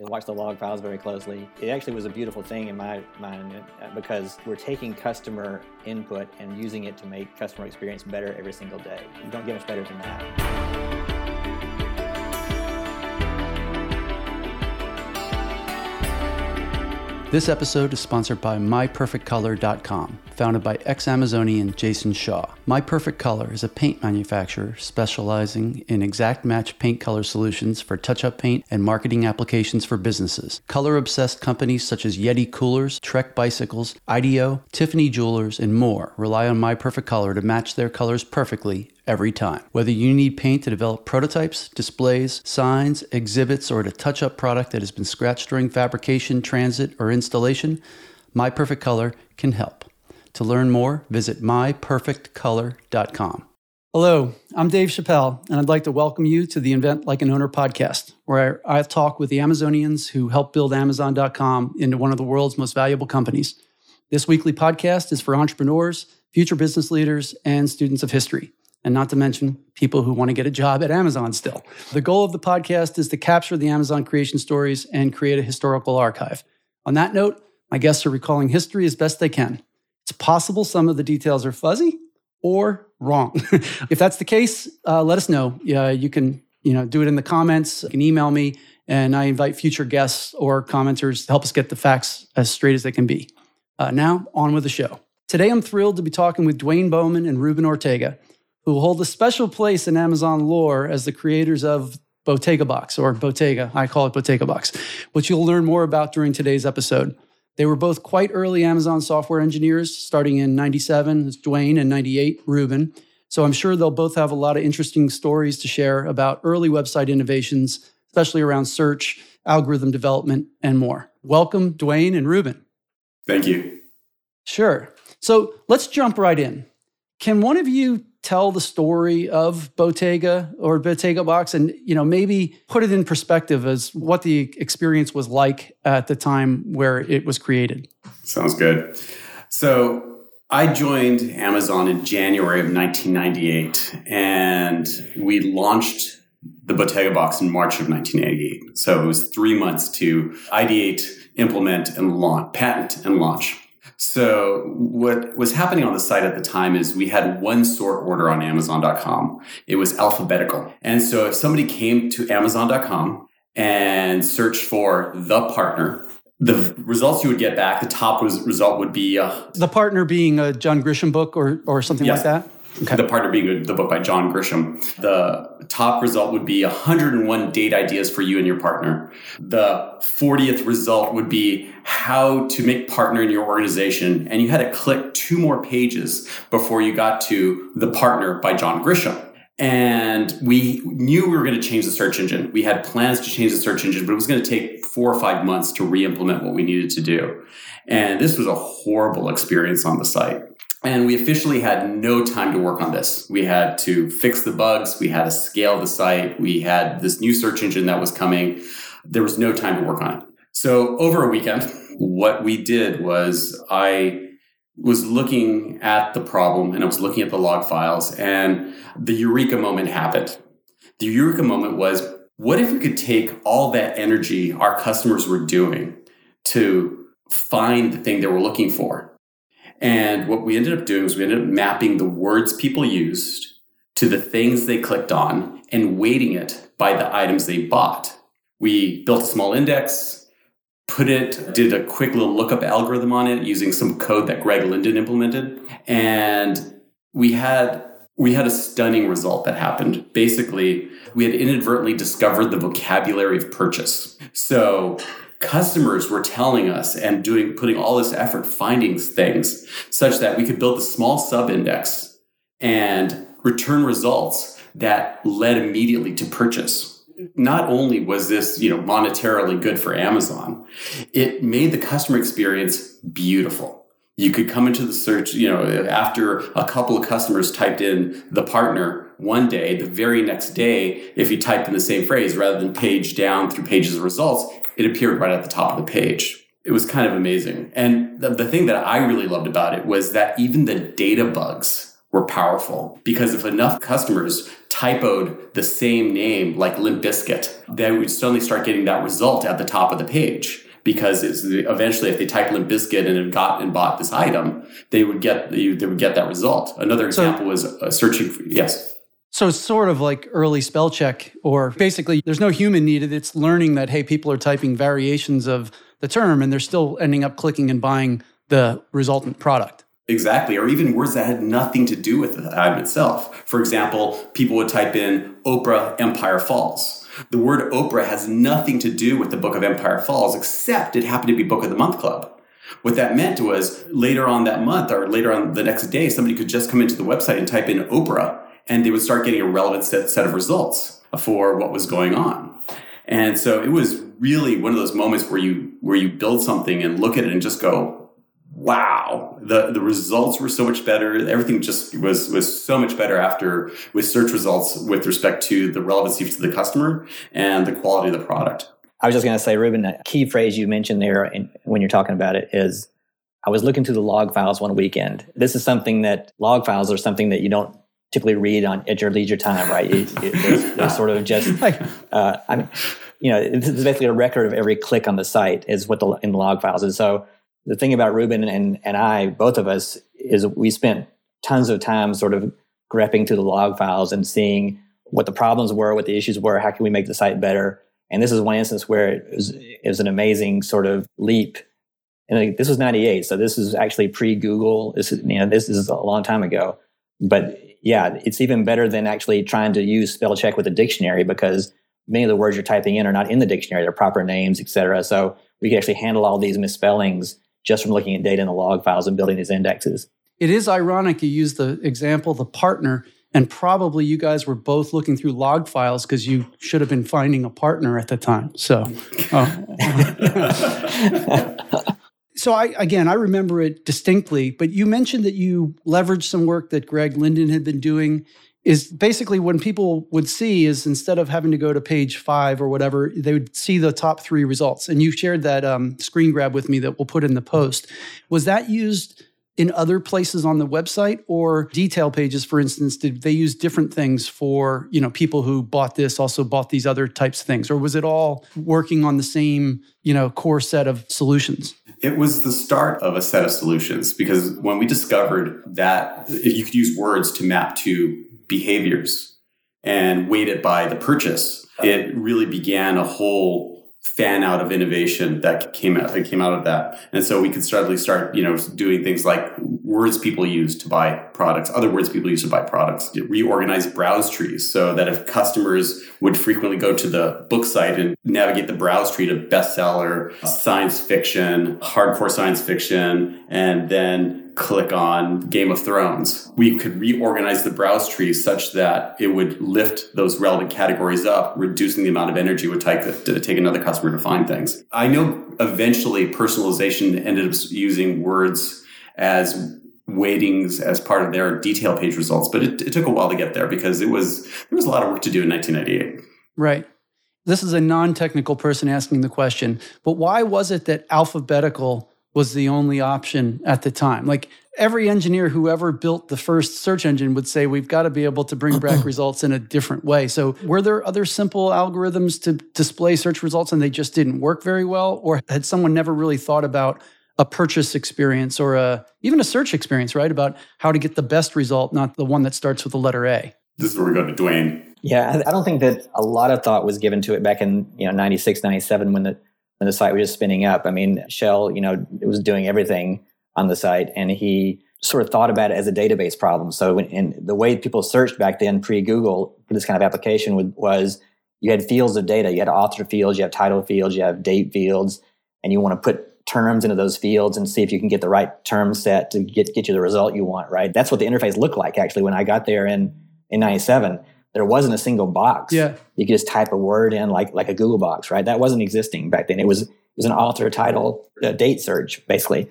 I watched the log files very closely. It actually was a beautiful thing in my mind uh, because we're taking customer input and using it to make customer experience better every single day. You don't get much better than that. This episode is sponsored by MyPerfectColor.com, founded by ex Amazonian Jason Shaw. My Perfect Color is a paint manufacturer specializing in exact match paint color solutions for touch up paint and marketing applications for businesses. Color obsessed companies such as Yeti Coolers, Trek Bicycles, IDEO, Tiffany Jewelers, and more rely on My Perfect Color to match their colors perfectly every time. Whether you need paint to develop prototypes, displays, signs, exhibits, or to touch up product that has been scratched during fabrication, transit, or installation, My Perfect Color can help. To learn more, visit myperfectcolor.com. Hello, I'm Dave Schappell, and I'd like to welcome you to the Invent Like an Owner podcast, where I talk with the Amazonians who helped build Amazon.com into one of the world's most valuable companies. This weekly podcast is for entrepreneurs, future business leaders, and students of history and not to mention people who want to get a job at Amazon still. The goal of the podcast is to capture the Amazon creation stories and create a historical archive. On that note, my guests are recalling history as best they can. It's possible some of the details are fuzzy or wrong. if that's the case, uh, let us know. You can you know, do it in the comments, you can email me, and I invite future guests or commenters to help us get the facts as straight as they can be. Uh, now, on with the show. Today, I'm thrilled to be talking with Dwayne Bowman and Ruben Ortega who hold a special place in Amazon lore as the creators of Bowtega Box or Bowtega. I call it Bowtega Box, which you'll learn more about during today's episode. They were both quite early Amazon software engineers, starting in 97, it's Dwayne, and 98, Ruben. So I'm sure they'll both have a lot of interesting stories to share about early website innovations, especially around search, algorithm development, and more. Welcome, Dwayne and Ruben. Thank you. Sure. So let's jump right in. Can one of you tell the story of Bowtega or Bowtega Box and you know maybe put it in perspective as what the experience was like at the time where it was created. Sounds good. So I joined Amazon in January of 1998 and we launched the Bowtega Box in March of 1988. So it was 3 months to ideate, implement and launch, patent and launch. So what was happening on the site at the time is we had one sort order on Amazon.com. It was alphabetical. And so if somebody came to Amazon.com and searched for the partner, the results you would get back, the top result would be uh, the partner being a John Grisham book or or something yes. like that. Okay. The partner being the book by John Grisham. The top result would be 101 date ideas for you and your partner. The 40th result would be how to make partner in your organization. And you had to click two more pages before you got to the partner by John Grisham. And we knew we were going to change the search engine. We had plans to change the search engine, but it was going to take four or five months to re implement what we needed to do. And this was a horrible experience on the site. And we officially had no time to work on this. We had to fix the bugs. We had to scale the site. We had this new search engine that was coming. There was no time to work on it. So over a weekend, what we did was I was looking at the problem and I was looking at the log files and the eureka moment happened. The eureka moment was what if we could take all that energy our customers were doing to find the thing they were looking for and what we ended up doing was we ended up mapping the words people used to the things they clicked on and weighting it by the items they bought. We built a small index, put it, did a quick little lookup algorithm on it using some code that Greg Linden implemented. And we had we had a stunning result that happened. Basically, we had inadvertently discovered the vocabulary of purchase. So customers were telling us and doing putting all this effort finding things such that we could build a small sub index and return results that led immediately to purchase. Not only was this you know monetarily good for amazon it made the customer experience beautiful. You could come into the search you know after a couple of customers typed in the partner one day the very next day if you typed in the same phrase rather than page down through pages of results it appeared right at the top of the page. It was kind of amazing. And the, the thing that I really loved about it was that even the data bugs were powerful because if enough customers typoed the same name like Limp Bizkit, they would suddenly start getting that result at the top of the page. Because eventually, if they type Limp Bizkit and had got and bought this item, they would get they would get that result. Another example so, was uh, searching. For, yes. So it's sort of like early spell check, or basically, there's no human needed. It's learning that hey, people are typing variations of the term, and they're still ending up clicking and buying the resultant product. Exactly, or even words that had nothing to do with the item itself. For example, people would type in Oprah Empire Falls. The word Oprah has nothing to do with the Book of Empire Falls, except it happened to be Book of the Month Club. What that meant was later on that month or later on the next day, somebody could just come into the website and type in Oprah, and they would start getting a relevant set, set of results for what was going on. And so it was really one of those moments where you where you build something and look at it and just go, wow the the results were so much better. Everything just was was so much better after with search results with respect to the relevancy to the customer and the quality of the product. I was just going to say ruben a key phrase you mentioned there in, when you're talking about it is i was looking through the log files one weekend. This is something that log files are something that you don't typically read on at your leisure time right it, it, they're, they're sort of just uh, i mean you know this is basically a record of every click on the site is what the in the log files is so the thing about Ruben and, and I, both of us, is we spent tons of time sort of grepping through the log files and seeing what the problems were, what the issues were, how can we make the site better. And this is one instance where it was, it was an amazing sort of leap. And this was 98, so this is actually pre-Google. This is, you know, this is a long time ago. But yeah, it's even better than actually trying to use spell check with a dictionary because many of the words you're typing in are not in the dictionary, they're proper names, et cetera. So we can actually handle all these misspellings just from looking at data in the log files and building these indexes. It is ironic you use the example, the partner, and probably you guys were both looking through log files because you should have been finding a partner at the time. So, uh, so I again I remember it distinctly. But you mentioned that you leveraged some work that Greg Linden had been doing is basically when people would see is instead of having to go to page five or whatever, they would see the top three results. And you shared that um, screen grab with me that we'll put in the post. Was that used in other places on the website or detail pages, for instance? Did they use different things for you know people who bought this also bought these other types of things, or was it all working on the same you know core set of solutions? It was the start of a set of solutions because when we discovered that you could use words to map to behaviors and weight it by the purchase, it really began a whole fan out of innovation that came out that came out of that. And so we could suddenly start, you know, doing things like words people use to buy products, other words people use to buy products, reorganize browse trees so that if customers would frequently go to the book site and navigate the browse tree to bestseller, science fiction, hardcore science fiction, and then click on Game of Thrones. We could reorganize the browse tree such that it would lift those relevant categories up, reducing the amount of energy it would take to take another customer to find things. I know eventually personalization ended up using words as weightings as part of their detail page results, but it, it took a while to get there because it was there was a lot of work to do in 1998. Right. This is a non-technical person asking the question, but why was it that alphabetical was the only option at the time. Like every engineer who ever built the first search engine would say, we've got to be able to bring back results in a different way. So, were there other simple algorithms to display search results and they just didn't work very well? Or had someone never really thought about a purchase experience or a, even a search experience, right? About how to get the best result, not the one that starts with the letter A? This is where we go to Dwayne. Yeah, I don't think that a lot of thought was given to it back in you know 96, 97 when the when the site was just spinning up. I mean, Shel, you know, was doing everything on the site, and he sort of thought about it as a database problem. So, when, and the way people searched back then, pre Google, for this kind of application was you had fields of data. You had author fields, you have title fields, you have date fields, and you want to put terms into those fields and see if you can get the right term set to get get you the result you want. Right? That's what the interface looked like actually when I got there in in '97 there wasn't a single box. Yeah. You could just type a word in like like a Google box, right? That wasn't existing back then. It was it was an author title uh, date search basically.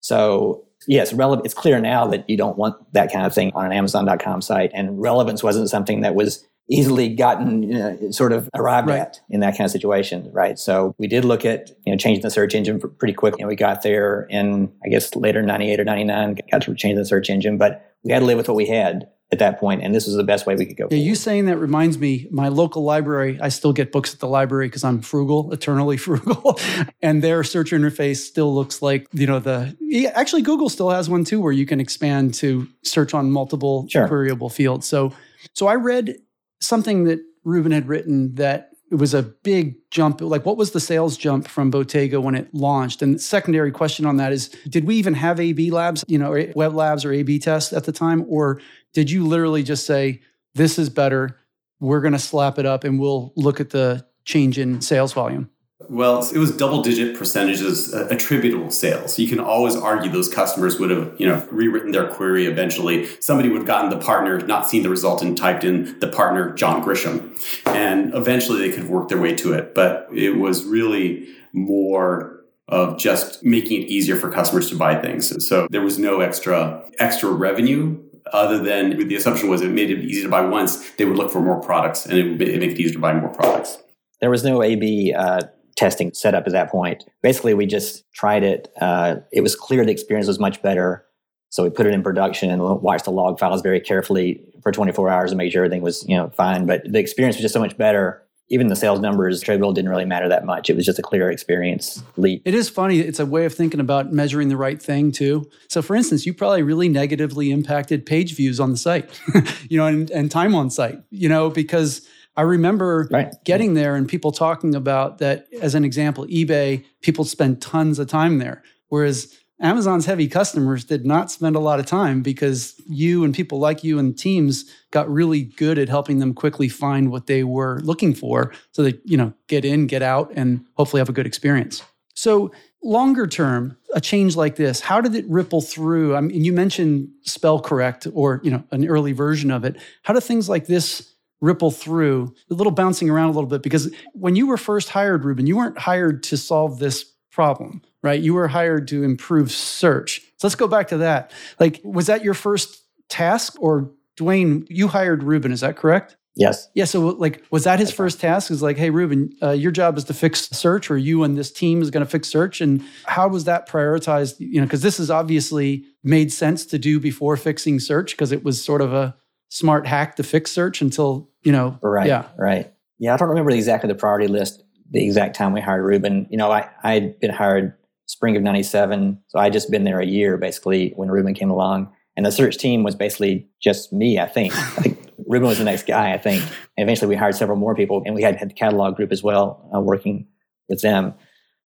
So yes, relevant. It's clear now that you don't want that kind of thing on an Amazon.com site, and relevance wasn't something that was easily gotten you know, sort of arrived right. at in that kind of situation, right? So we did look at you know changing the search engine pretty quickly, and we got there in I guess later '98 or '99, got to change the search engine, but we had to live with what we had at that point, and this was the best way we could go. Yeah, you saying that reminds me. My local library, I still get books at the library because I'm frugal, eternally frugal, and their search interface still looks like you know the. Actually, Google still has one too, where you can expand to search on multiple Sure. queryable fields. So, so I read something that Ruben had written that it was a big jump. Like, what was the sales jump from Bowtega when it launched? And the secondary question on that is, did we even have A/B labs, you know, web labs or A/B tests at the time, or did you literally just say, "This is better. We're going to slap it up, and we'll look at the change in sales volume"? Well, it was double digit percentages uh, attributable sales. You can always argue those customers would have, you know, rewritten their query eventually. Somebody would have gotten the partner, not seen the result, and typed in the partner, John Grisham. And eventually they could work their way to it. But it was really more of just making it easier for customers to buy things. So there was no extra extra revenue other than the assumption was it made it easy to buy once, they would look for more products and it would make it easier to buy more products. There was no A/B uh, testing set up at that point. Basically, we just tried it. Uh, it was clear the experience was much better, so we put it in production and watched the log files very carefully for 24 hours and make sure everything was you know fine. But the experience was just so much better. Even the sales numbers, attributable didn't really matter that much. It was just a clear experience leap. It is funny. It's a way of thinking about measuring the right thing too. So, for instance, you probably really negatively impacted page views on the site, you know, and, and time on site, you know, because I remember Right. getting there and people talking about that as an example, eBay, people spend tons of time there. Whereas Amazon's heavy customers did not spend a lot of time because you and people like you and teams got really good at helping them quickly find what they were looking for so they, you know, get in, get out, and hopefully have a good experience. So longer term, a change like this, how did it ripple through? I mean, you mentioned spell correct or, you know, an early version of it. How do things like this ripple through, a little bouncing around a little bit? Because when you were first hired, Ruben, you weren't hired to solve this problem, right? You were hired to improve search. So let's go back to that. Like, was that your first task or Dwayne, you hired Ruben, is that correct? Yes. Yeah. So, like, was that his first task? Is like, hey, Ruben, uh, your job is to fix search, or you and this team is going to fix search. And how was that prioritized? You know, because this is obviously made sense to do before fixing search, because it was sort of a smart hack to fix search until you know. Right. Yeah. Right. Yeah. I don't remember exactly the priority list, the exact time we hired Ruben. You know, I I had been hired spring of '97, so I just been there a year basically when Ruben came along, and the search team was basically just me. I think. I think Ruben was the next guy. I think. And eventually, we hired several more people, and we had, had the catalog group as well, uh, working with them.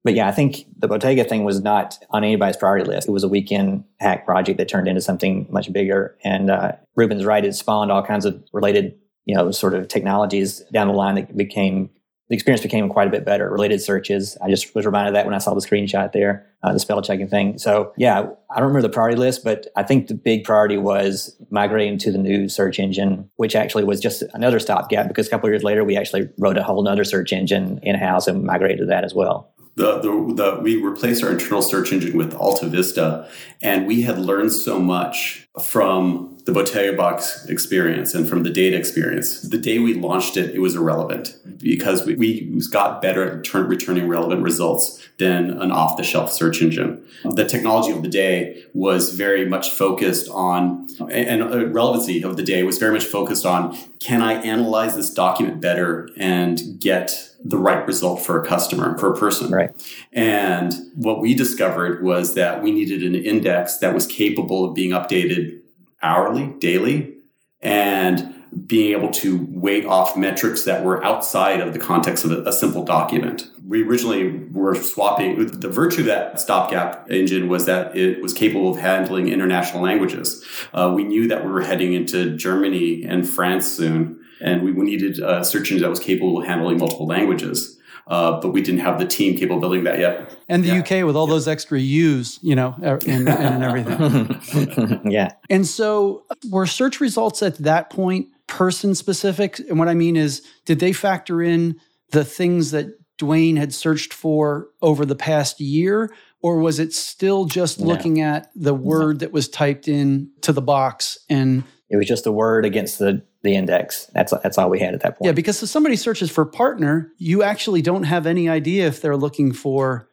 But yeah, I think the Bowtega thing was not on anybody's priority list. It was a weekend hack project that turned into something much bigger. And uh, Ruben's right; it spawned all kinds of related, you know, sort of technologies down the line that became the experience became quite a bit better. Related searches. I just was reminded of that when I saw the screenshot there, uh, the spell checking thing. So yeah, I don't remember the priority list, but I think the big priority was migrating to the new search engine, which actually was just another stopgap because a couple of years later we actually wrote a whole other search engine in house and migrated that as well. The, the, the we replaced our internal search engine with Alta Vista, and we had learned so much from the Bowtega Box experience and from the data experience. The day we launched it, it was irrelevant because we, we got better at return, returning relevant results than an off the shelf search engine. The technology of the day was very much focused on, and uh, relevancy of the day was very much focused on can I analyze this document better and get the right result for a customer, for a person? Right. And what we discovered was that we needed an index that was capable of being updated hourly, daily, and being able to weight off metrics that were outside of the context of a, simple document. We originally were swapping, the virtue of that stopgap engine was that it was capable of handling international languages. Uh, we knew that we were heading into Germany and France soon, and we needed a search engine that was capable of handling multiple languages. Uh, but we didn't have the team capable of building that yet. And the Yeah. UK with all those extra U's, you know, er- and, and everything. yeah. And so, were search results at that point person specific? And what I mean is, did they factor in the things that Dwayne had searched for over the past year? Or was it still just No. looking at the word that was typed in to the box? And It was just a word against the the index. That's that's all we had at that point. yeah, because if somebody searches for partner, you actually don't have any idea if they're looking for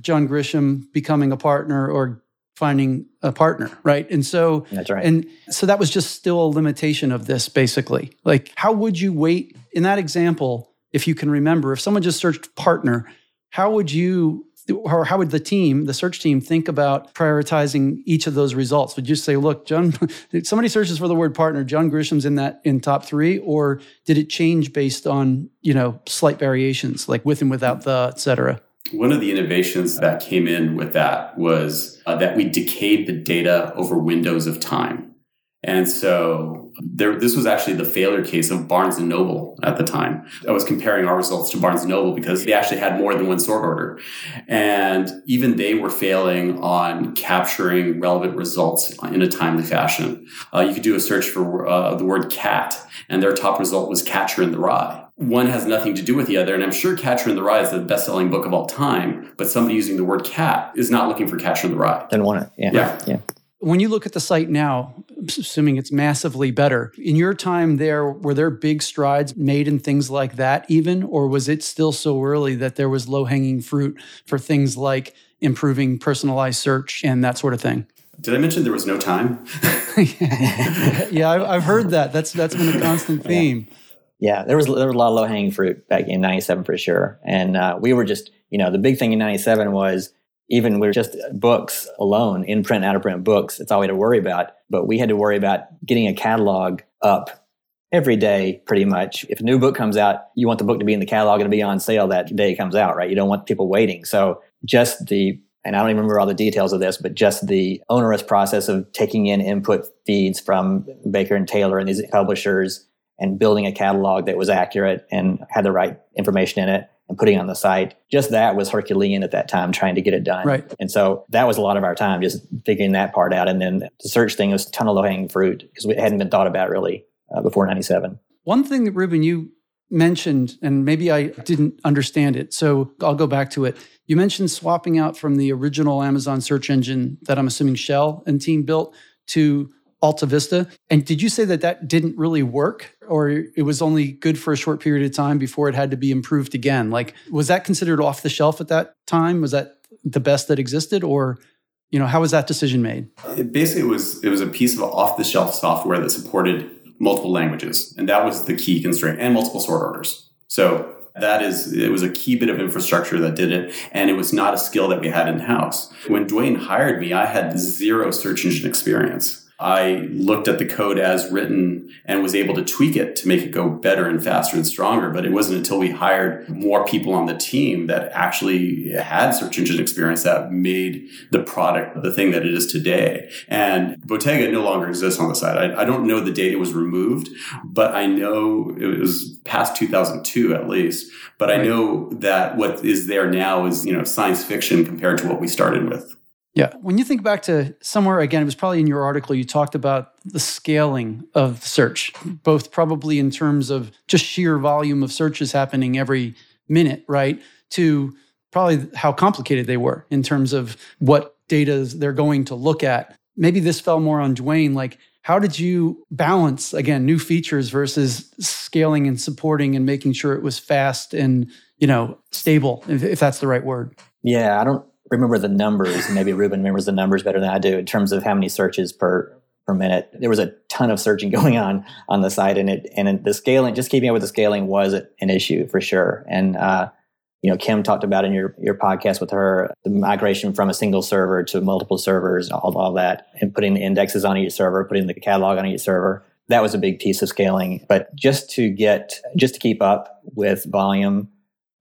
John Grisham becoming a partner or finding a partner, right? And so That's right. and so that was just still a limitation of this basically. Like how would you wait in that example if you can remember if someone just searched partner, how would you or how would the team, the search team, think about prioritizing each of those results? Would you say, look, John, somebody searches for the word partner, John Grisham's in that in top three, or did it change based on you know slight variations, like with and without the, et cetera? One of the innovations that came in with that was uh, that we decayed the data over windows of time. And so there, this was actually the failure case of Barnes and Noble at the time. I was comparing our results to Barnes and Noble because they actually had more than one sort order. And even they were failing on capturing relevant results in a timely fashion. Uh, you could do a search for uh, the word cat, and their top result was Catcher in the Rye one has nothing to do with the other. And I'm sure Catcher in the Rye is the best selling book of all time, but somebody using the word cat is not looking for Catcher in the Rye. Didn't want it. Yeah. Yeah. yeah. When you look at the site now, assuming it's massively better, in your time there, were there big strides made in things like that, even? Or was it still so early that there was low hanging fruit for things like improving personalized search and that sort of thing? Did I mention there was no time? yeah, I've, I've, heard that. That's that's been a constant theme. Yeah yeah, there was there was a lot of low hanging fruit back in '97 for sure, and uh, we were just you know the big thing in '97 was even we are just books alone, in print, out of print books. It's all we had to worry about, but we had to worry about getting a catalog up every day pretty much. If a new book comes out, you want the book to be in the catalog and to be on sale that day it comes out, right? You don't want people waiting. So just the and I don't even remember all the details of this, but just the onerous process of taking in input feeds from Baker and Taylor and these publishers and building a catalog that was accurate and had the right information in it and putting it on the site. Just that was Herculean at that time, trying to get it done. Right. And so that was a lot of our time, just figuring that part out. And then the search thing was a ton of low hanging fruit because it hadn't been thought about really uh, before 97. One thing that Ruben, you mentioned, and maybe I didn't understand it, so I'll go back to it. You mentioned swapping out from the original Amazon search engine that I'm assuming Shel and team built to Alta Vista. And did you say that that didn't really work or it was only good for a short period of time before it had to be improved again? Like, was that considered off the shelf at that time? Was that the best that existed or? You know, how was that decision made? It basically was it was a piece of off the shelf software that supported multiple languages. And that was the key constraint and multiple sort orders. So that is it was a key bit of infrastructure that did it and it was not a skill that we had in house when dwayne hired me i had zero search engine experience I looked at the code as written and was able to tweak it to make it go better and faster and stronger. But it wasn't until we hired more people on the team that actually had search engine experience that made the product the thing that it is today. And Bowtega no longer exists on the site. I, I don't know the date it was removed, but I know it was past 2002 at least. But I know that what is there now is, you know, science fiction compared to what we started with. Yeah. When you think back to somewhere, again, it was probably in your article, you talked about the scaling of search, both probably in terms of just sheer volume of searches happening every minute, right? To probably how complicated they were in terms of what data they're going to look at. Maybe this fell more on Dwayne. Like, how did you balance, again, new features versus scaling and supporting and making sure it was fast and, you know, stable, if, if that's the right word? Yeah, I don't remember the numbers. Maybe Ruben remembers the numbers better than I do in terms of how many searches per per minute. There was a ton of searching going on on the site, and it and the scaling, just keeping up with the scaling, was an issue for sure. And uh, you know, Kim talked about in your your podcast with her the migration from a single server to multiple servers, all all that, and putting the indexes on each server, putting the catalog on each server. That was a big piece of scaling. But just to get, just to keep up with volume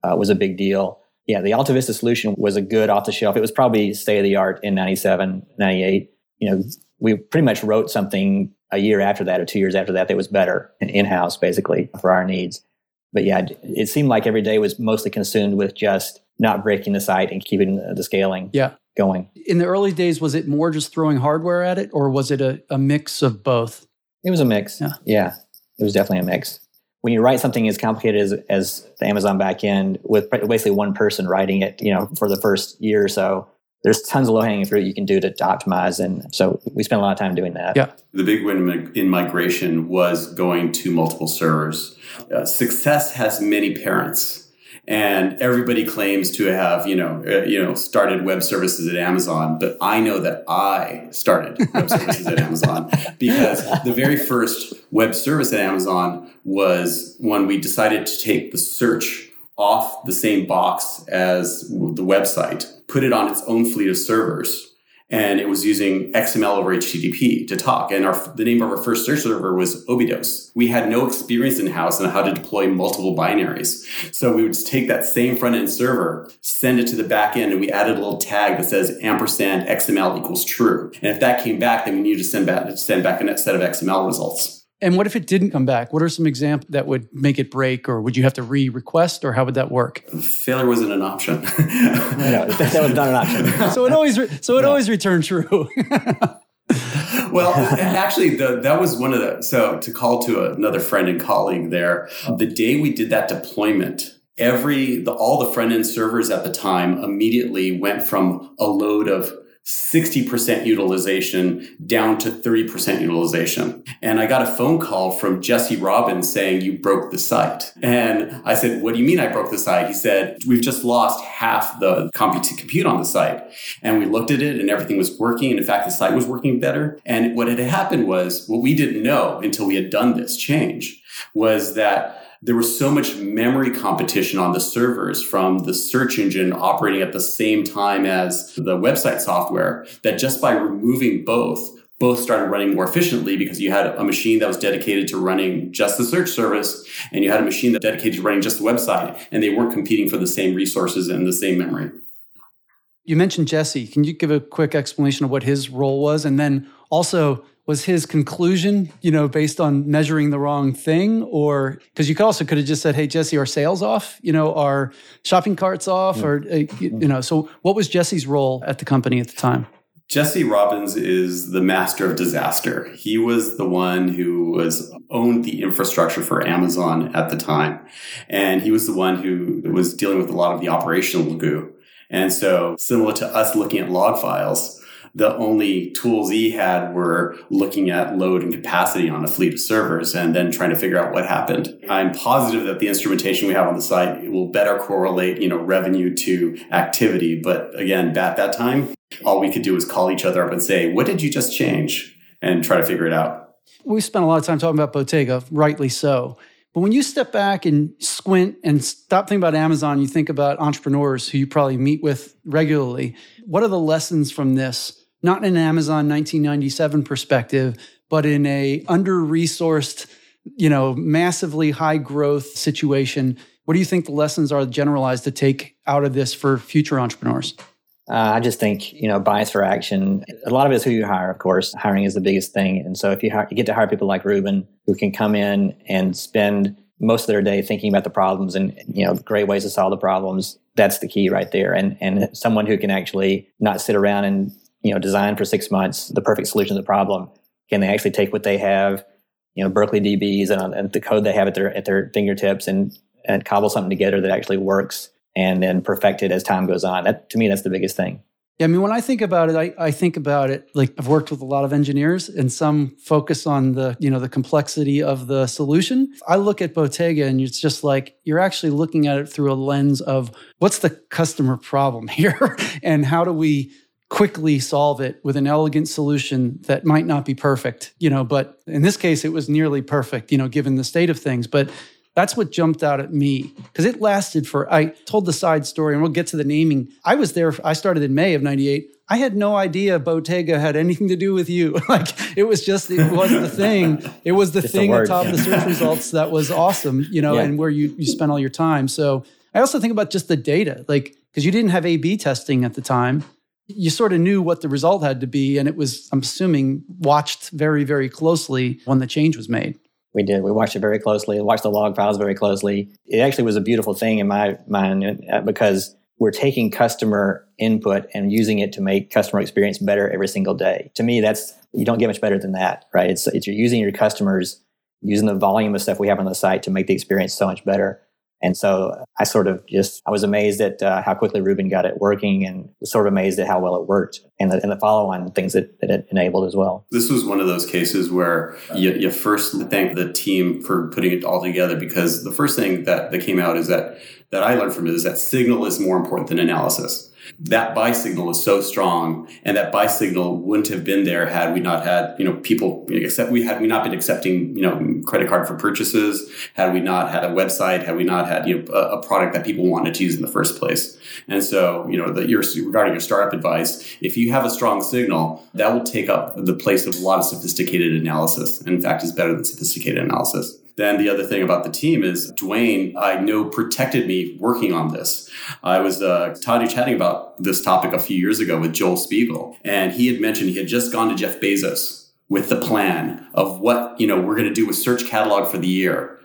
uh, was a big deal yeah, the Alta Vista solution was a good off the shelf. It was probably state of the art in 97, 98. You know, we pretty much wrote something a year after that or two years after that that was better in house basically for our needs. But yeah, it seemed like every day was mostly consumed with just not breaking the site and keeping the scaling yeah. going. In the early days, was it more just throwing hardware at it or was it a, a mix of both? It was a mix. Yeah. yeah. It was definitely a mix when you write something as complicated as, as the Amazon backend with basically one person writing it, you know, for the first year or so, there's tons of low hanging fruit you can do to, to, optimize. And so we spent a lot of time doing that. Yeah. The big win in migration was going to multiple servers. Uh, success has many parents. And everybody claims to have you know uh, you know started web services at Amazon, but I know that I started web services at Amazon because the very first web service at Amazon was when we decided to take the search off the same box as the website, put it on its own fleet of servers and it was using XML over HTTP to talk. And our, the name of our first search server was Obidos. We had no experience in house on how to deploy multiple binaries. So we would just take that same front end server, send it to the back end, and we added a little tag that says ampersand XML equals true. And if that came back, then we needed to send back, send back a set of XML results. And what if it didn't come back? What are some examples that would make it break, or would you have to re-request, or how would that work? Failure wasn't an option. no, that was not an option. so it always, re- so it no. always returned true. well, actually, the, that was one of the. So to call to another friend and colleague there, oh. the day we did that deployment, every the, all the front end servers at the time immediately went from a load of 60% utilization down to 30% utilization. And I got a phone call from Jesse Robbins saying, You broke the site. And I said, What do you mean I broke the site? He said, We've just lost half the compute compute on the site. And we looked at it and everything was working. And in fact, the site was working better. And what had happened was what we didn't know until we had done this change was that there was so much memory competition on the servers from the search engine operating at the same time as the website software that just by removing both, both started running more efficiently because you had a machine that was dedicated to running just the search service and you had a machine that dedicated to running just the website and they weren't competing for the same resources and the same memory. You mentioned Jesse. Can you give a quick explanation of what his role was? And then also, was his conclusion, you know, based on measuring the wrong thing? Or because you could also could have just said, hey, Jesse, our sales off, you know, our shopping carts off, yeah. or, uh, you know, so what was Jesse's role at the company at the time? Jesse Robbins is the master of disaster. He was the one who was owned the infrastructure for Amazon at the time. And he was the one who was dealing with a lot of the operational goo. And so similar to us looking at log files, the only tools he had were looking at load and capacity on a fleet of servers and then trying to figure out what happened. I'm positive that the instrumentation we have on the site will better correlate, you know, revenue to activity. But again, at that time, all we could do was call each other up and say, what did you just change? And try to figure it out. We spent a lot of time talking about Bowtega, rightly so. But when you step back and squint and stop thinking about Amazon, you think about entrepreneurs who you probably meet with regularly. What are the lessons from this not in an Amazon 1997 perspective, but in a under-resourced, you know, massively high growth situation. What do you think the lessons are generalized to take out of this for future entrepreneurs? Uh, I just think you know bias for action. A lot of it is who you hire, of course. Hiring is the biggest thing, and so if you, hire, you get to hire people like Ruben who can come in and spend most of their day thinking about the problems and you know great ways to solve the problems, that's the key right there. And and someone who can actually not sit around and you know design for six months the perfect solution to the problem. Can they actually take what they have you know berkeley dbs and, and the code they have at their at their fingertips and and cobble something together that actually works and then perfect it as time goes on? That to me that's the biggest thing. Yeah, I mean, when I think about it, I, I think about it like I've worked with a lot of engineers, and some focus on the you know the complexity of the solution. I look at Bowtega, and it's just like you're actually looking at it through a lens of what's the customer problem here, and how do we quickly solve it with an elegant solution that might not be perfect, you know, but in this case, it was nearly perfect, you know, given the state of things. But that's what jumped out at me because it lasted for, I told the side story and we'll get to the naming. I was there, I started in May of 98. I had no idea Bowtega had anything to do with you. like it was just, it was the thing. It was the just thing atop of the search results that was awesome, you know, yeah. and where you, you spent all your time. So I also think about just the data, like, because you didn't have A B testing at the time you sort of knew what the result had to be. And it was, I'm assuming, watched very, very closely when the change was made. We did. We watched it very closely, watched the log files very closely. It actually was a beautiful thing in my mind uh, because we're taking customer input and using it to make customer experience better every single day. To me, that's, you don't get much better than that, right? It's, it's you're using your customers, using the volume of stuff we have on the site to make the experience so much better. And so I sort of just, I was amazed at uh, how quickly Ruben got it working and was sort of amazed at how well it worked and the, and the follow on things that, that it enabled as well. This was one of those cases where you, you first thank the team for putting it all together because the first thing that, that came out is that, that I learned from it is that signal is more important than analysis that buy signal is so strong and that buy signal wouldn't have been there had we not had you know people except we had we not been accepting you know credit card for purchases had we not had a website had we not had you know a, a product that people wanted to use in the first place. And so you know the, your, regarding your startup advice if you have a strong signal that will take up the place of a lot of sophisticated analysis. And in fact is better than sophisticated analysis then the other thing about the team is Dwayne, I know, protected me working on this. I was uh, Toddy chatting about this topic a few years ago with Joel Spiegel, and he had mentioned he had just gone to Jeff Bezos with the plan of what you know we're going to do with Search Catalog for the year.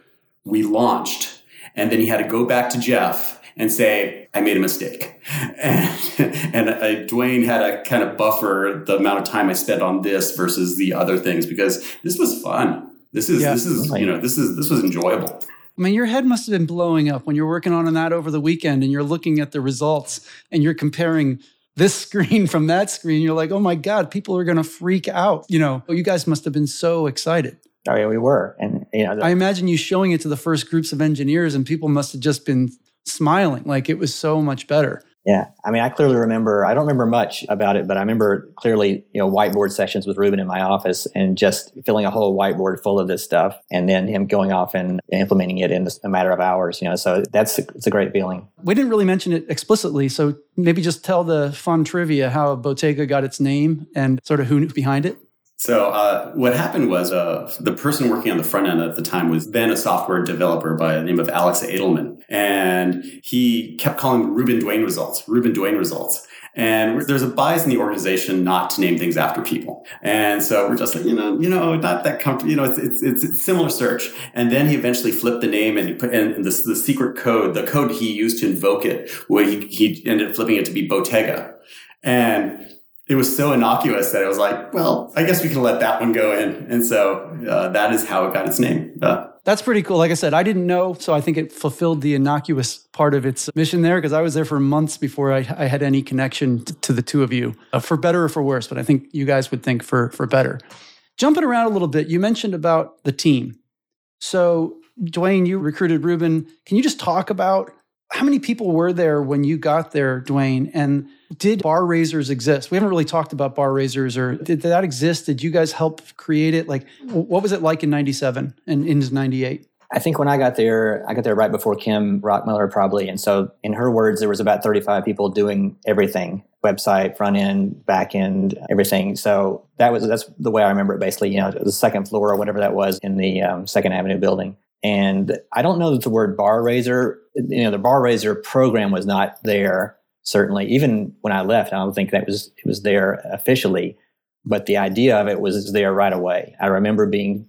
We launched, and then he had to go back to Jeff and say, I made a mistake. And, and uh, Dwayne had to kind of buffer the amount of time I spent on this versus the other things because this was fun. This is yeah. this is you know this is this was enjoyable. I mean, your head must have been blowing up when you're working on that over the weekend and you're looking at the results and you're comparing this screen from that screen. You're like, oh my God, people are going to freak out. You know, you guys must have been so excited. Oh yeah, we were, and you know, the- I imagine you showing it to the first groups of engineers, and people must have just been smiling, like it was so much better. Yeah, I mean, I clearly remember. I don't remember much about it, but I remember clearly, you know, whiteboard sessions with Ruben in my office, and just filling a whole whiteboard full of this stuff, and then him going off and implementing it in a matter of hours. You know, so that's it's a great feeling. We didn't really mention it explicitly, so maybe just tell the fun trivia how Bowtega got its name and sort of who behind it. So uh, what happened was uh, the person working on the front end at the time was then a software developer by the name of Alex Edelman, and he kept calling Ruben Dwayne results, Ruben Dwayne results. And there's a bias in the organization not to name things after people, and so we're just like, you know, you know, not that comfortable. You know, it's it's it's, it's similar search. And then he eventually flipped the name and he put in the, the secret code, the code he used to invoke it, where he, he ended up flipping it to be Bowtega, and it was so innocuous that it was like, well, I guess we can let that one go in. And so uh, that is how it got its name. Uh, That's pretty cool. Like I said, I didn't know, so I think it fulfilled the innocuous part of its mission there because I was there for months before I, I had any connection to, to, the two of you, uh, for better or for worse. But I think you guys would think for for better. Jumping around a little bit, you mentioned about the team. So Dwayne, you recruited Ruben. Can you just talk about how many people were there when you got there, Dwayne? And did bar raisers exist? We haven't really talked about bar raisers, or did that exist? Did you guys help create it? Like, what was it like in '97 and into '98? I think when I got there, I got there right before Kim Rachmeler, probably. And so, in her words, there was about 35 people doing everything website, front end, back end, everything. So that was that's the way I remember it. Basically, you know, the second floor or whatever that was in the um, Second Avenue building. And I don't know that the word bar raiser, you know, the bar raiser program was not there. Certainly, even when I left, I don't think that was it was there officially, but the idea of it was there right away. I remember being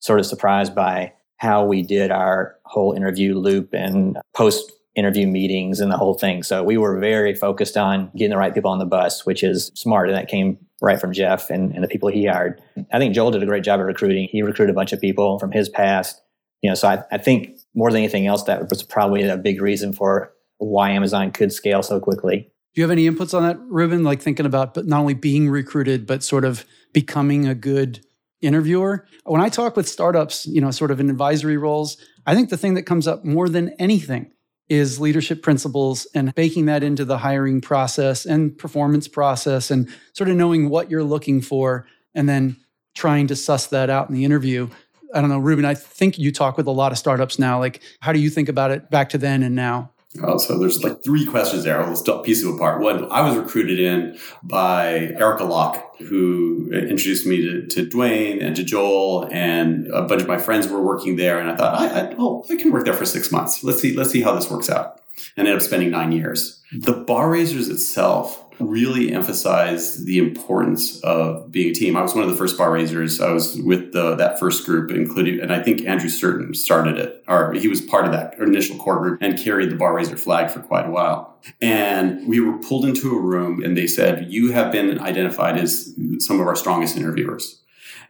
sort of surprised by how we did our whole interview loop and post interview meetings and the whole thing. So we were very focused on getting the right people on the bus, which is smart. And that came right from Jeff and, and the people he hired. I think Joel did a great job of recruiting. He recruited a bunch of people from his past you know, so I, I think more than anything else, that was probably a big reason for why Amazon could scale so quickly. Do you have any inputs on that, Ruben? Like thinking about not only being recruited, but sort of becoming a good interviewer. When I talk with startups, you know, sort of in advisory roles, I think the thing that comes up more than anything is leadership principles and baking that into the hiring process and performance process and sort of knowing what you're looking for and then trying to suss that out in the interview. I don't know, Ruben, I think you talk with a lot of startups now. Like, how do you think about it back to then and now? Oh, so there's like three questions there. Let's piece them apart. One, I was recruited in by Erica Locke, who introduced me to, to Dwayne and to Joel, and a bunch of my friends were working there. And I thought, I, I, oh, I can work there for six months. Let's see, let's see how this works out. And ended up spending nine years. The Bar Raisers itself really emphasize the importance of being a team. I was one of the first bar raisers. I was with the, that first group, including, and I think Andrew Certain started it, or he was part of that initial core group and carried the bar raiser flag for quite a while. And we were pulled into a room, and they said, "You have been identified as some of our strongest interviewers."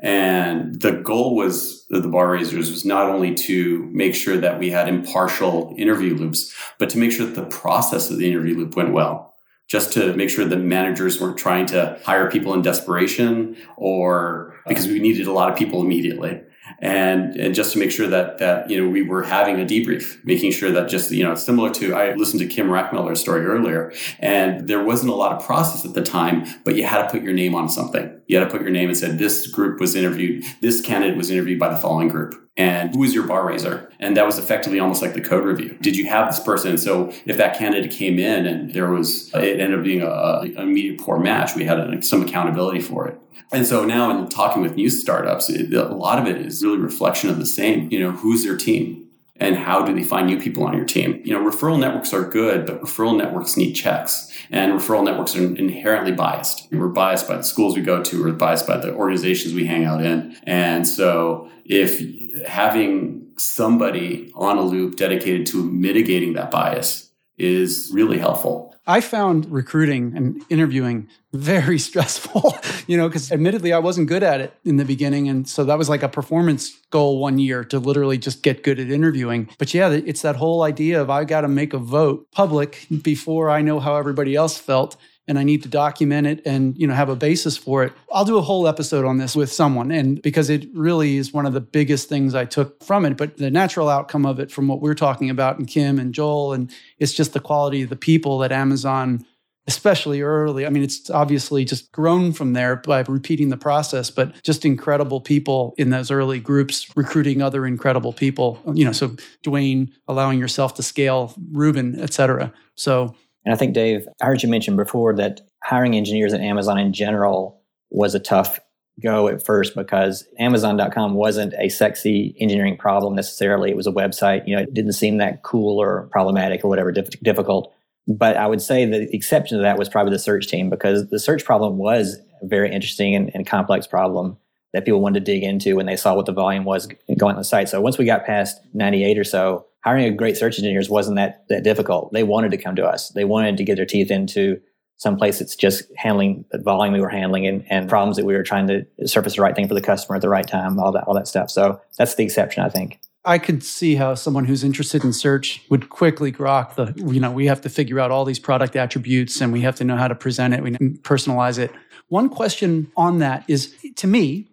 And the goal was the bar raisers was not only to make sure that we had impartial interview loops, but to make sure that the process of the interview loop went well. Just to make sure the managers weren't trying to hire people in desperation or because we needed a lot of people immediately and and just to make sure that that you know we were having a debrief, making sure that just you know similar to I listened to Kim Rachmeler's story earlier, and there wasn't a lot of process at the time, but you had to put your name on something. You had to put your name and said this group was interviewed, this candidate was interviewed by the following group, and who was your bar raiser? And that was effectively almost like the code review. Did you have this person? So if that candidate came in and there was, it ended up being a, a immediate poor match, we had uh, a, some accountability for it. And so now in talking with new startups, it, a lot of it is really reflection of the same. You know, who's their team and how do they find new people on your team? You know, referral networks are good, but referral networks need checks and referral networks are inherently biased. We're biased by the schools we go to, we're biased by the organizations we hang out in. And so if having somebody on a loop dedicated to mitigating that bias is really helpful. I found recruiting and interviewing very stressful, you know, because admittedly I wasn't good at it in the beginning. And so that was like a performance goal one year to literally just get good at interviewing. But yeah, it's that whole idea of I got to make a vote public before I know how everybody else felt and I need to document it and you know have a basis for it. I'll do a whole episode on this with someone and because it really is one of the biggest things I took from it, but the natural outcome of it from what we're talking about and Kim and Joel and it's just the quality of the people that Amazon especially early. I mean, it's obviously just grown from there by repeating the process, but just incredible people in those early groups recruiting other incredible people. You know, so Dwayne allowing yourself to scale, Ruben, et cetera. So and I think, Dave, I heard you mention before that hiring engineers at Amazon in general was a tough go at first because Amazon.com wasn't a sexy engineering problem necessarily. It was a website. You know, it didn't seem that cool or problematic or whatever, difficult. But I would say the exception to that was probably the search team because the search problem was a very interesting and, and complex problem that people wanted to dig into when they saw what the volume was going on the site. So once we got past 98 or so, hiring a great search engineers wasn't that, that difficult. They wanted to come to us. They wanted to get their teeth into some place that's just handling the volume we were handling and, and problems that we were trying to surface the right thing for the customer at the right time, all that, all that stuff. So that's the exception, I think. I could see how someone who's interested in search would quickly grok the, you know, we have to figure out all these product attributes and we have to know how to present it, we personalize it. One question on that is to me,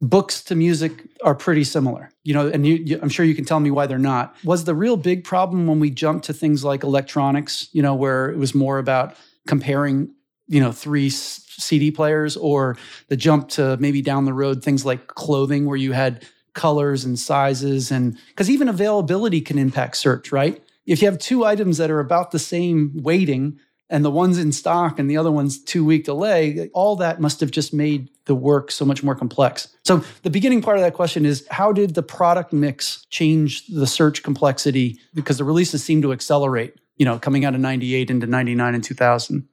books to music are pretty similar you know and you, you, i'm sure you can tell me why they're not. Was the real big problem when we jumped to things like electronics you know where it was more about comparing you know three cd players or the jump to maybe down the road things like clothing where you had colors and sizes and because even availability can impact search right? If you have two items that are about the same weighting and the one's in stock and the other one's two week delay, all that must have just made the work so much more complex. So the beginning part of that question is how did the product mix change the search complexity? Because the releases seem to accelerate, you know, coming out of 98 into 99 and 2000.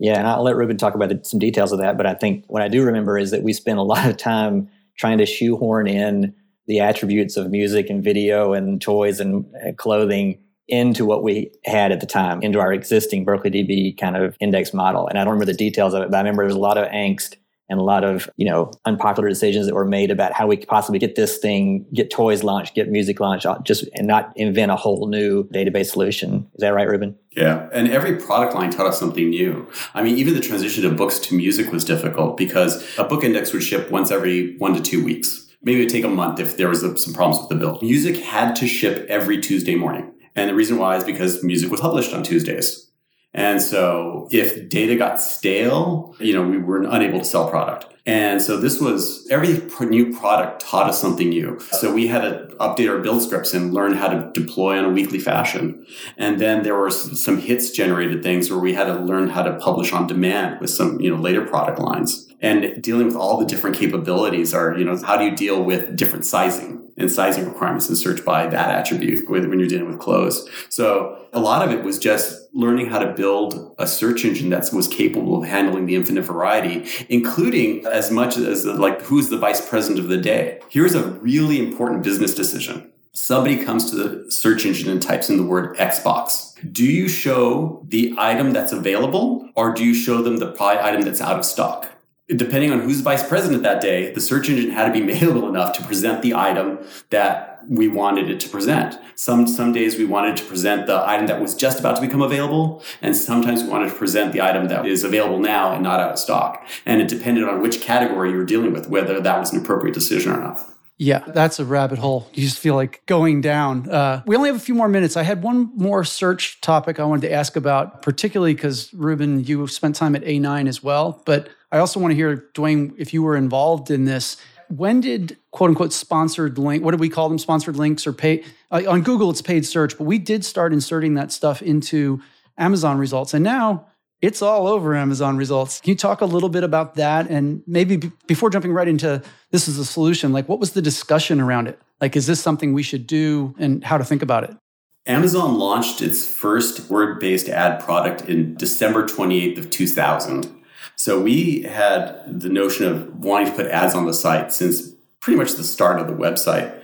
Yeah, and I'll let Ruben talk about some details of that. But I think what I do remember is that we spent a lot of time trying to shoehorn in the attributes of music and video and toys and clothing into what we had at the time, into our existing Berkeley DB kind of index model. And I don't remember the details of it, but I remember there was a lot of angst and a lot of, you know, unpopular decisions that were made about how we could possibly get this thing, get toys launched, get music launched, uh, just and not invent a whole new database solution. Is that right, Ruben? Yeah. And every product line taught us something new. I mean, even the transition of books to music was difficult because a book index would ship once every one to two weeks. Maybe it'd take a month if there was some problems with the build. Music had to ship every Tuesday morning. And the reason why is because music was published on Tuesdays. And so if data got stale, you know, we were unable to sell product. And so this was every new product taught us something new. So we had to update our build scripts and learn how to deploy on a weekly fashion. And then there were some hits generated things where we had to learn how to publish on demand with some, you know, later product lines. And dealing with all the different capabilities are, you know, how do you deal with different sizing? and sizing requirements and search by that attribute when you're dealing with close. So a lot of it was just learning how to build a search engine that was capable of handling the infinite variety, including as much as like who's the vice president of the day. Here's a really important business decision. Somebody comes to the search engine and types in the word Xbox. Do you show the item that's available or do you show them the item that's out of stock? Depending on who's vice president that day, the search engine had to be malleable enough to present the item that we wanted it to present. Some some days we wanted to present the item that was just about to become available, and sometimes we wanted to present the item that is available now and not out of stock. And it depended on which category you were dealing with, whether that was an appropriate decision or not. Yeah, that's a rabbit hole. You just feel like going down. Uh, we only have a few more minutes. I had one more search topic I wanted to ask about, particularly because Ruben, you spent time at A9 as well. But I also want to hear, Dwayne, if you were involved in this. When did quote unquote sponsored link? What do we call them? Sponsored links or pay uh, on Google? It's paid search, but we did start inserting that stuff into Amazon results, and now it's all over Amazon results. Can you talk a little bit about that? And maybe b- before jumping right into this is a solution, like what was the discussion around it? Like, is this something we should do and how to think about it? Amazon launched its first word based ad product in December 28th of 2000. So we had the notion of wanting to put ads on the site since pretty much the start of the website.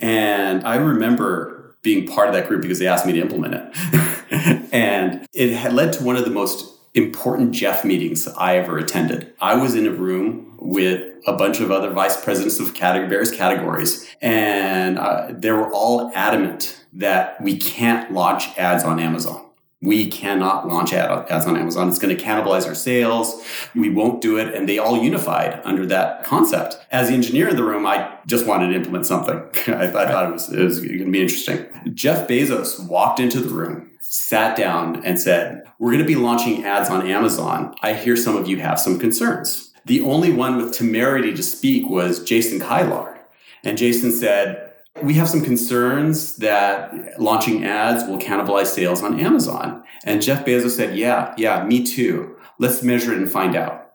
And I remember being part of that group because they asked me to implement it. and it had led to one of the most important Jeff meetings I ever attended. I was in a room with a bunch of other vice presidents of various categories, and uh, they were all adamant that we can't launch ads on Amazon. We cannot launch ads on Amazon. It's going to cannibalize our sales. We won't do it. And they all unified under that concept. As the engineer in the room, I just wanted to implement something. I, I thought it was, it was going to be interesting. Jeff Bezos walked into the room, sat down, and said, We're going to be launching ads on Amazon. I hear some of you have some concerns. The only one with temerity to speak was Jason Kilar. And Jason said, we have some concerns that launching ads will cannibalize sales on Amazon. And Jeff Bezos said, Yeah, yeah, me too. Let's measure it and find out.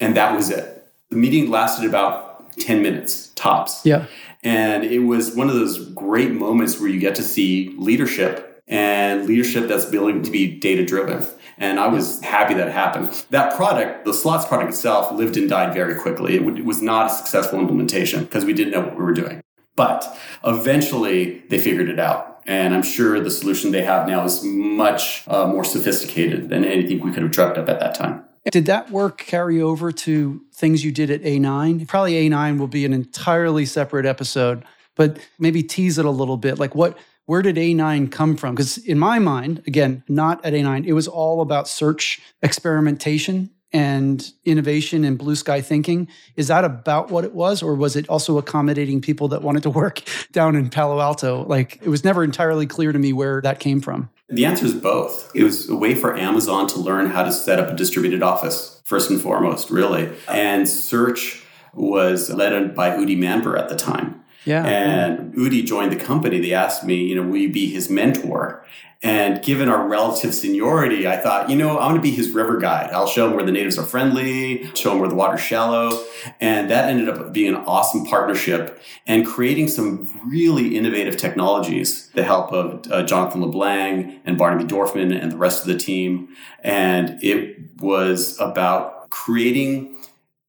And that was it. The meeting lasted about 10 minutes tops. Yeah. And it was one of those great moments where you get to see leadership and leadership that's willing to be data driven. And I was happy that happened. That product, the slots product itself, lived and died very quickly. It was not a successful implementation because we didn't know what we were doing. But eventually they figured it out. And I'm sure the solution they have now is much uh, more sophisticated than anything we could have dreamt up at that time. Did that work carry over to things you did at A9? Probably A9 will be an entirely separate episode, but maybe tease it a little bit. Like what where did A9 come from? Because in my mind, again, not at A9, it was all about search experimentation and innovation and blue sky thinking. Is that about what it was? Or was it also accommodating people that wanted to work down in Palo Alto? Like it was never entirely clear to me where that came from. The answer is both. It was a way for Amazon to learn how to set up a distributed office, first and foremost, really. And search was led by Udi Manber at the time. Yeah. And Udi joined the company. They asked me, you know, will you be his mentor? And given our relative seniority, I thought, you know, I'm going to be his river guide. I'll show him where the natives are friendly, show him where the water's shallow. And that ended up being an awesome partnership and creating some really innovative technologies, the help of uh, Jonathan LeBlanc and Barnaby Dorfman and the rest of the team. And it was about creating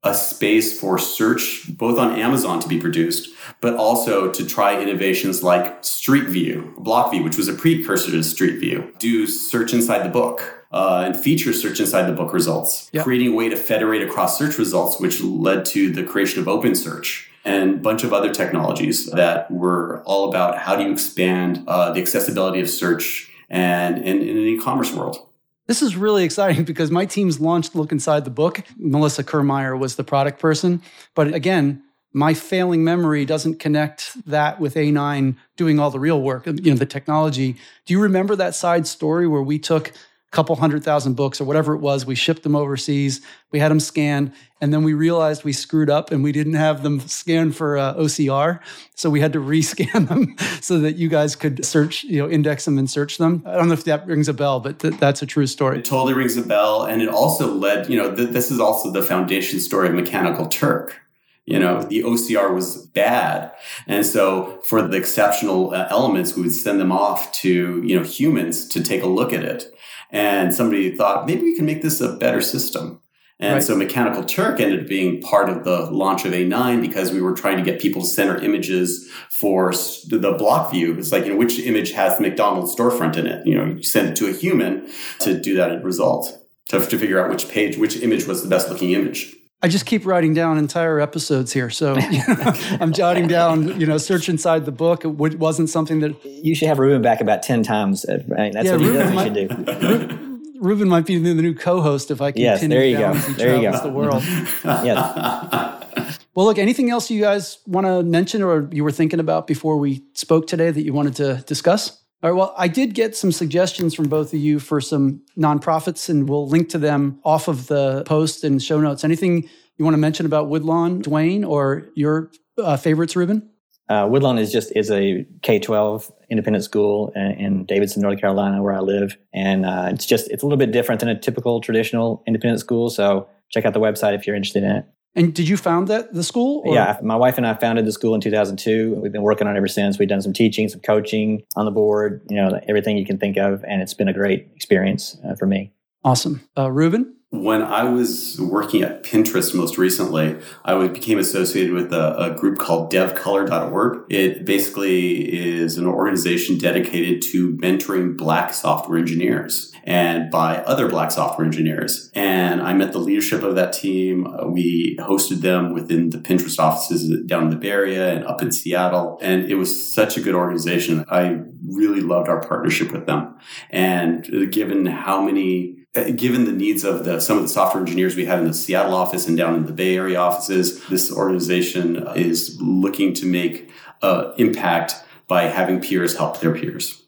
a space for search both on Amazon to be produced, but also to try innovations like Street View, Block View, which was a precursor to Street View, do search inside the book. Uh, and feature search inside the book results, yep. creating a way to federate across search results, which led to the creation of Open Search and a bunch of other technologies that were all about how do you expand uh, the accessibility of search and in, in an e-commerce world. This is really exciting because my team's launched Look Inside the Book. Melissa Kermeyer was the product person. But again, my failing memory doesn't connect that with A9 doing all the real work, you know, the technology. Do you remember that side story where we took couple hundred thousand books or whatever it was. We shipped them overseas. We had them scanned, and then we realized we screwed up and we didn't have them scanned for uh, OCR. So we had to rescan them so that you guys could search, you know, index them and search them. I don't know if that rings a bell, but th- that's a true story. It totally rings a bell, and it also led, you know, th- this is also the foundation story of Mechanical Turk you know the ocr was bad and so for the exceptional uh, elements we would send them off to you know humans to take a look at it and somebody thought maybe we can make this a better system. And right. so Mechanical Turk ended up being part of the launch of A9 because we were trying to get people to center images for the block view. It's like, you know, which image has the McDonald's storefront in it? You know, you send it to a human to do that result, to, to figure out which page, which image was the best looking image. I just keep writing down entire episodes here. So you know, I'm jotting down, you know, search inside the book. It wasn't something that. You should have Ruben back about 10 times. Uh, right? That's yeah, what Ruben might, should do. Ruben might be the new co-host if I can yes, pin there you down go. as he there travels you go. the world. yes. Well, look, anything else you guys want to mention or you were thinking about before we spoke today that you wanted to discuss? All right. Well, I did get some suggestions from both of you for some nonprofits, and we'll link to them off of the post and show notes. Anything you want to mention about Woodlawn, Dwayne, or your uh, favorites, Ruben? Uh, Woodlawn is just is a K twelve independent school in, in, Davidson, North Carolina, where I live, and uh, it's just it's a little bit different than a typical traditional independent school. So check out the website if you're interested in it. And did you found that the school? Or? Yeah, my wife and I founded the school in 2002. We've been working on it ever since. We've done some teaching, some coaching on the board, you know, everything you can think of, and it's been a great experience uh, for me. Awesome, uh, Ruben. When I was working at Pinterest most recently, I became associated with a, a group called devcolor.org. It basically is an organization dedicated to mentoring black software engineers and by other black software engineers. And I met the leadership of that team. We hosted them within the Pinterest offices down in the Bay Area and up in Seattle. And it was such a good organization. I really loved our partnership with them. And given how many given the needs of the, some of the software engineers we had in the Seattle office and down in the Bay Area offices, this organization is looking to make uh, impact by having peers help their peers.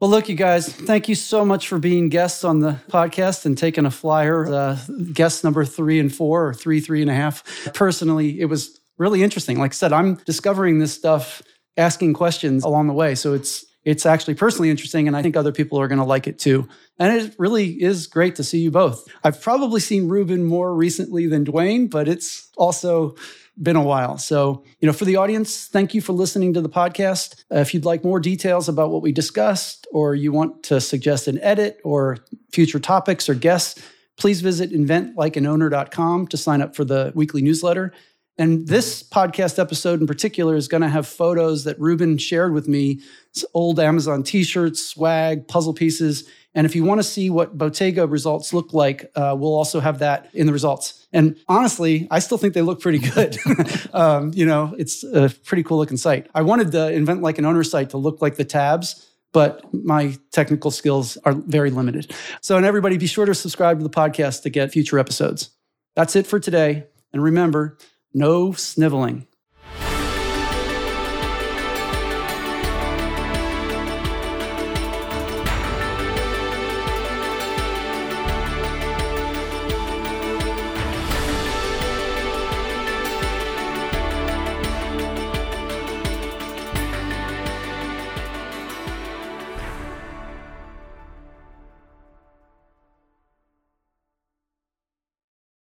Well, look, you guys, thank you so much for being guests on the podcast and taking a flyer. Uh, guest number three and four, or three, three and a half. Personally, it was really interesting. Like I said, I'm discovering this stuff, asking questions along the way. So it's it's actually personally interesting, and I think other people are going to like it too. And it really is great to see you both. I've probably seen Ruben more recently than Dwayne, but it's also been a while. So, you know, for the audience, thank you for listening to the podcast. Uh, if you'd like more details about what we discussed, or you want to suggest an edit or future topics or guests, please visit inventlikeanowner.com to sign up for the weekly newsletter. And this podcast episode in particular is going to have photos that Ruben shared with me old Amazon t shirts, swag, puzzle pieces. And if you want to see what Bowtega results look like, uh, we'll also have that in the results. And honestly, I still think they look pretty good. um, you know, it's a pretty cool looking site. I wanted the Invent Like an Owner site to look like the tabs, but my technical skills are very limited. So, and everybody, be sure to subscribe to the podcast to get future episodes. That's it for today. And remember, no sniveling.